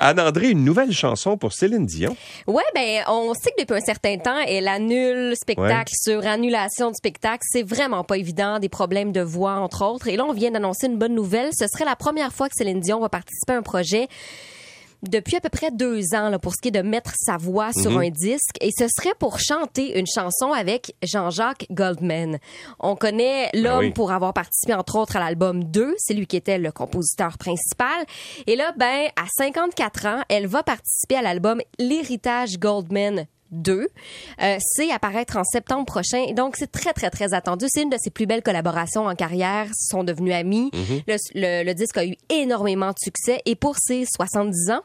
Anne André, une nouvelle chanson pour Céline Dion. Ouais, ben on sait que depuis un certain temps, elle annule spectacle sur annulation de spectacle. C'est vraiment pas évident, des problèmes de voix entre autres. Et là, on vient d'annoncer une bonne nouvelle. Ce serait la première fois que Céline Dion va participer à un projet depuis à peu près deux ans là, pour ce qui est de mettre sa voix sur un disque et ce serait pour chanter une chanson avec Jean-Jacques Goldman. On connaît l'homme oui. pour avoir participé entre autres à l'album 2, c'est lui qui était le compositeur principal et là ben à 54 ans, elle va participer à l'album L'héritage Goldman 2. Euh, c'est apparaître en septembre prochain. Donc, c'est très, très, très attendu. C'est une de ses plus belles collaborations en carrière. Ils sont devenus amis. le, le- le disque a eu énormément de succès. Et pour ses 70 ans,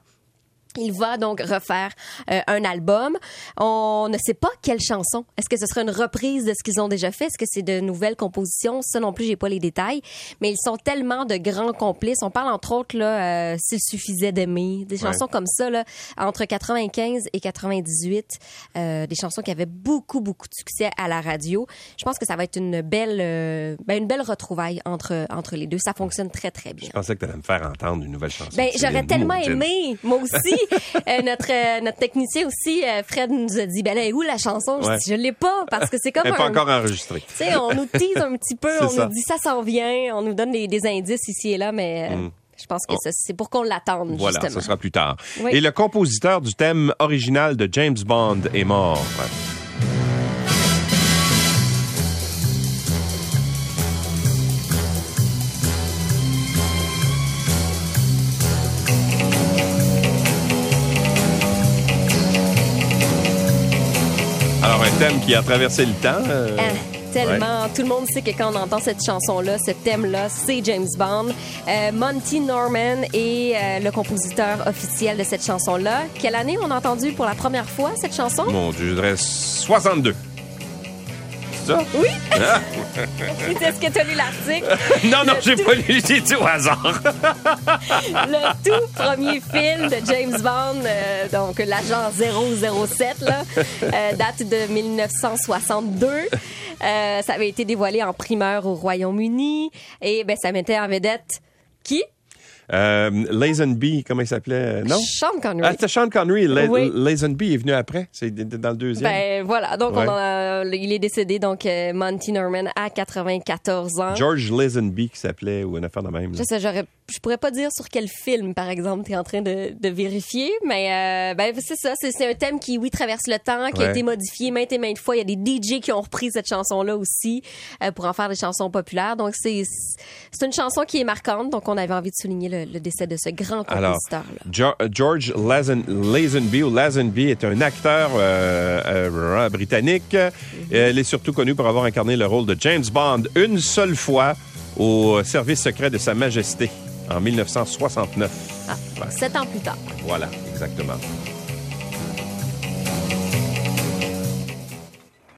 il va donc refaire euh, un album. On ne sait pas quelle chanson. Est-ce que ce sera une reprise de ce qu'ils ont déjà fait? Est-ce que c'est de nouvelles compositions? Ça non plus, j'ai pas les détails. Mais ils sont tellement de grands complices. On parle entre autres là, euh, s'il suffisait d'aimer, des chansons comme ça là, entre 95 et 98, euh, des chansons qui avaient beaucoup beaucoup de succès à la radio. Je pense que ça va être une belle, euh, ben, une belle retrouvaille entre entre les deux. Ça fonctionne très très bien. Je pensais que tu allais me faire entendre une nouvelle chanson. Ben, j'aurais tellement aimé, moi aussi. Euh, notre euh, notre technicien aussi, euh, Fred nous a dit, ben là, est où la chanson? Je Ouais. Je l'ai pas parce que c'est comme Elle n'est pas un- encore enregistrée. Tu sais, on nous tease un petit peu, on ça. nous dit ça s'en vient, on nous donne des, des indices ici et là, mais euh, je pense que ça, c'est pour qu'on l'attende, Mm. Voilà, justement. ce sera plus tard. Oui. Et le compositeur du thème original de James Bond est mort. Un thème qui a traversé le temps. euh, Hein, tellement. Tout le monde sait que quand on entend cette chanson-là, ce thème-là, c'est James Bond. Euh, Monty Norman est euh, le compositeur officiel de cette chanson-là. Quelle année on a entendu pour la première fois cette chanson? Mon Dieu, je dirais 62. Ça? Oui. Ah! Est-ce que tu as lu l'article? non, non, j'ai pas lu, j'ai dit au hasard. le tout premier film de James Bond, euh, donc l'agent 007, là, euh, date de 1962. Euh, ça avait été dévoilé en primeur au Royaume-Uni et ben ça mettait en vedette qui? Euh, Lazenby, comment il s'appelait? Non? Sean Connery. Ah, c'était Sean Connery. La- Oui. Lazenby est venu après. C'est dans le deuxième. Ben voilà, donc Ouais. on a- il est décédé donc euh, Monty Norman à 94 ans. George Lazenby qui s'appelait, ou une affaire de même. là. Je sais, j'aurais, je pourrais pas dire sur quel film, par exemple, tu es en train de, de vérifier, mais euh, ben, c'est ça. C'est, un thème qui, oui, traverse le temps, qui a été modifié maintes et maintes fois. Il y a des DJ qui ont repris cette chanson-là aussi euh, pour en faire des chansons populaires. Donc, c'est, c'est une chanson qui est marquante. Donc, on avait envie de souligner le, le décès de ce grand compositeur-là. Jo- George Lazen- Lazenby ou Lazenby est un acteur euh, euh, britannique. Mhm. Euh, Il est surtout connu pour avoir incarné le rôle de James Bond une seule fois au service secret de Sa Majesté en 1969. Ah, sept ans plus tard. Voilà, exactement.